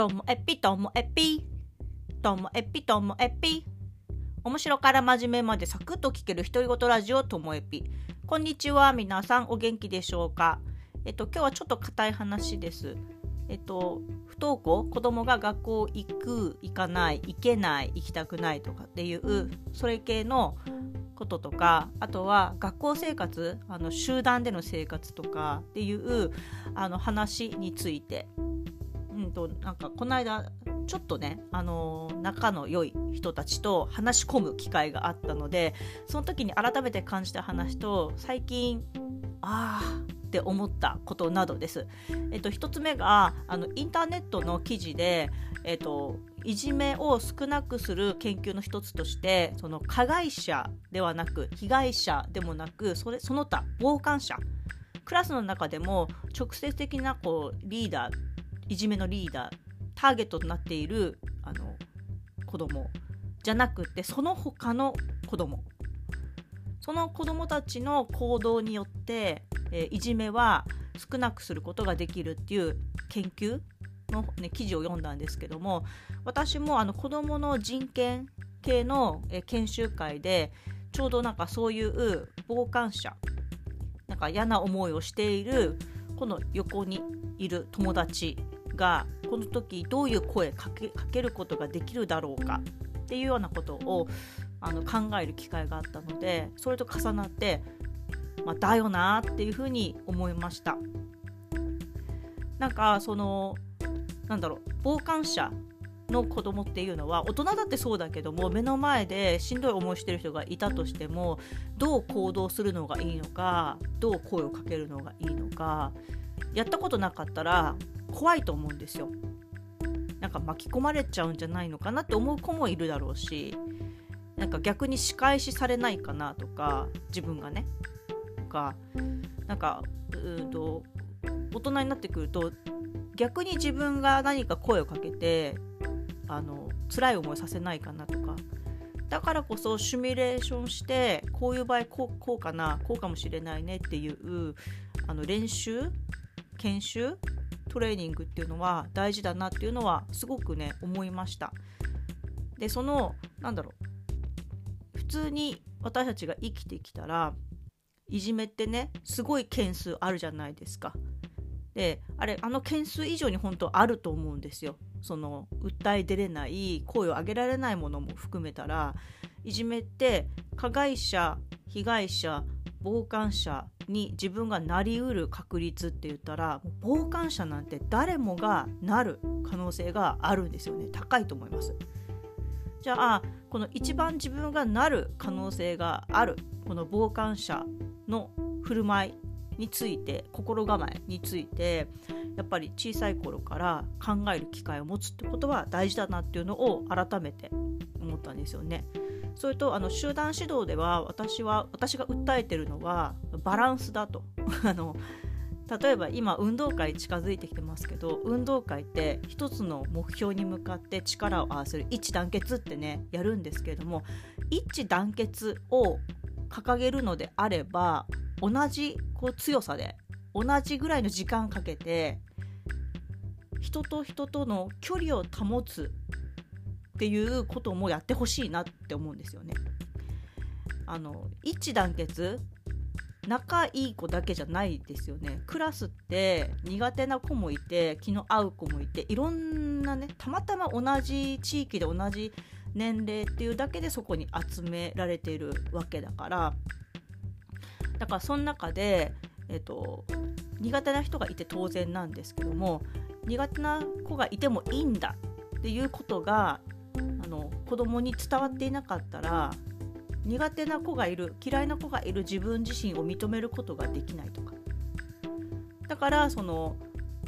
ともえぴともえぴともえぴともえぴ面白から真面目までサクッと聞ける独り言ラジオともえぴこんにちは皆さんお元気でしょうか？えっと今日はちょっと硬い話です。えっと不登校？子供が学校行く行かない行けない行きたくないとかっていうそれ系のこととかあとは学校生活あの集団での生活とかっていうあの話について、と、なんかこの間ちょっとね、あの仲の良い人たちと話し込む機会があったのでその時に改めて感じた話と最近ああって思ったことなどです。えっと、1つ目があのインターネットの記事で、えっと、いじめを少なくする研究の一つとしてその加害者ではなく被害者でもなくそれその他傍観者クラスの中でも直接的なこうリーダーいじめのリーダーターゲットとなっているあの子供じゃなくてその他の子供。その子供たちの行動によって、え、いじめは少なくすることができるっていう研究の、ね、記事を読んだんですけども私もあの子どもの人権系の、え研修会でちょうどなんかそういう傍観者なんか嫌な思いをしているこの横にいる友達がこの時どういう声かけかけることができるだろうかっていうようなことをあの考える機会があったのでそれと重なって、まあ、だよなっていうふうに思いました。なんかそのなんだろう傍観者の子供っていうのは大人だってそうだけども目の前でしんどい思いしてる人がいたとしてもどう行動するのがいいのかどう声をかけるのがいいのかやったことなかったら怖いと思うんですよ。なんか巻き込まれちゃうんじゃないのかなって思う子もいるだろうしなんか逆に仕返しされないかなとか自分がね。とかなんかうと大人になってくると逆に自分が何か声をかけてあの辛い思いさせないかなとか。だからこそシミュレーションしてこういう場合こうこうかなこうかもしれないねっていうあの練習？研修？トレーニングっていうのは大事だなっていうのはすごくね思いました。でそのなんだろう。普通に私たちが生きてきたらいじめってねすごい件数あるじゃないですか。であれあの件数以上に本当あると思うんですよ。その訴え出れない声を上げられないものも含めたらいじめって加害者被害者傍観者に自分がなりうる確率って言ったら傍観者なんて誰もがなる可能性があるんですよね高いと思います。じゃあこの一番自分がなる可能性があるこの傍観者の振る舞いについて心構えについてやっぱり小さい頃から考える機会を持つってことは大事だなっていうのを改めて思ったんですよね。それとあの集団指導では私は私が訴えてるのはバランスだと。あの例えば今運動会近づいてきてますけど運動会って一つの目標に向かって力を合わせる一致団結ってねやるんですけれども一致団結を掲げるのであれば同じこう強さで同じぐらいの時間かけて人と人との距離を保つっていうこともやってほしいなって思うんですよね。あの一致団結仲いい子だけじゃないですよねクラスって苦手な子もいて気の合う子もいていろんなねたまたま同じ地域で同じ年齢っていうだけでそこに集められているわけだからだからその中で、えーと、苦手な人がいて当然なんですけども苦手な子がいてもいいんだっていうことがあの子供に伝わっていなかったら苦手な子がいる嫌いな子がいる自分自身を認めることができないとかだからその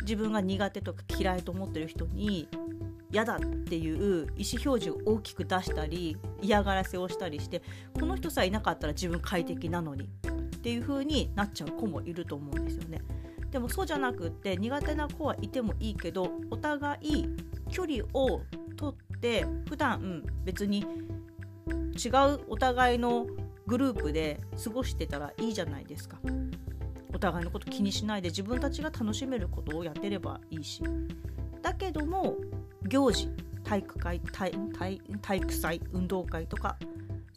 自分が苦手とか嫌いと思ってる人に嫌だっていう意思表示を大きく出したり嫌がらせをしたりしてこの人さえいなかったら自分快適なのにっていう風になっちゃう子もいると思うんですよね。でもそうじゃなくって苦手な子はいてもいいけどお互い距離をとって普段別に違うお互いのグループで過ごしてたらいいじゃないですか。お互いのこと気にしないで自分たちが楽しめることをやってればいいし。だけども行事体育会体体体育祭運動会とか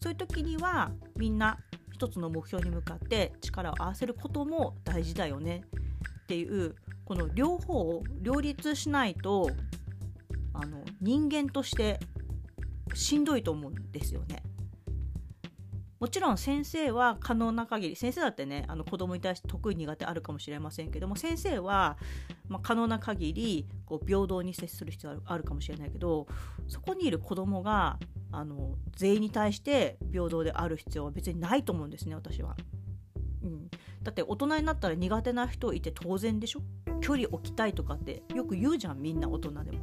そういう時にはみんな一つの目標に向かって力を合わせることも大事だよねっていうこの両方を両立しないとあの人間としてしんどいと思うんですよね。もちろん先生は可能な限り先生だってねあの子供に対して得意苦手あるかもしれませんけども先生は、まあ、可能な限りこう平等に接する必要あるかもしれないけどそこにいる子供があの全員に対して平等である必要は別にないと思うんですね私は。うん、だって大人になったら苦手な人いて当然でしょ？距離置きたいとかってよく言うじゃんみんな大人でも。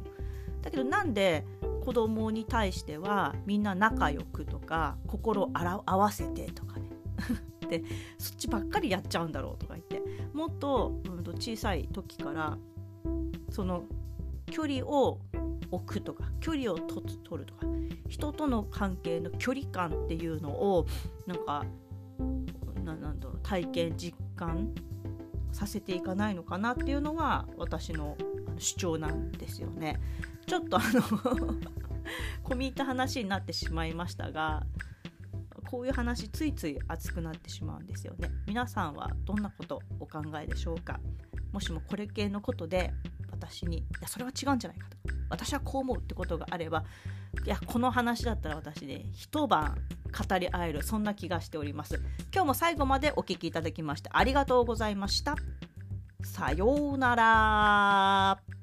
だけどなんで子供に対してはみんな仲良くとか心合わせてとかね。でそっちばっかりやっちゃうんだろうとか言って。もっと,、うん、と小さい時からその距離を置くとか距離をと取るとか人との関係の距離感っていうのをなんかなんだろう体験実感させていかないのかなっていうのが私の主張なんですよね。ちょっとあの 込み入った話になってしまいましたがこういう話ついつい熱くなってしまうんですよね。皆さんはどんなことお考えでしょうか？もしもこれ系のことで私にいやそれは違うんじゃないかと。私はこう思うってことがあればいやこの話だったら私ね一晩語り合えるそんな気がしております。今日も最後までお聴きいただきましてありがとうございました。さようなら。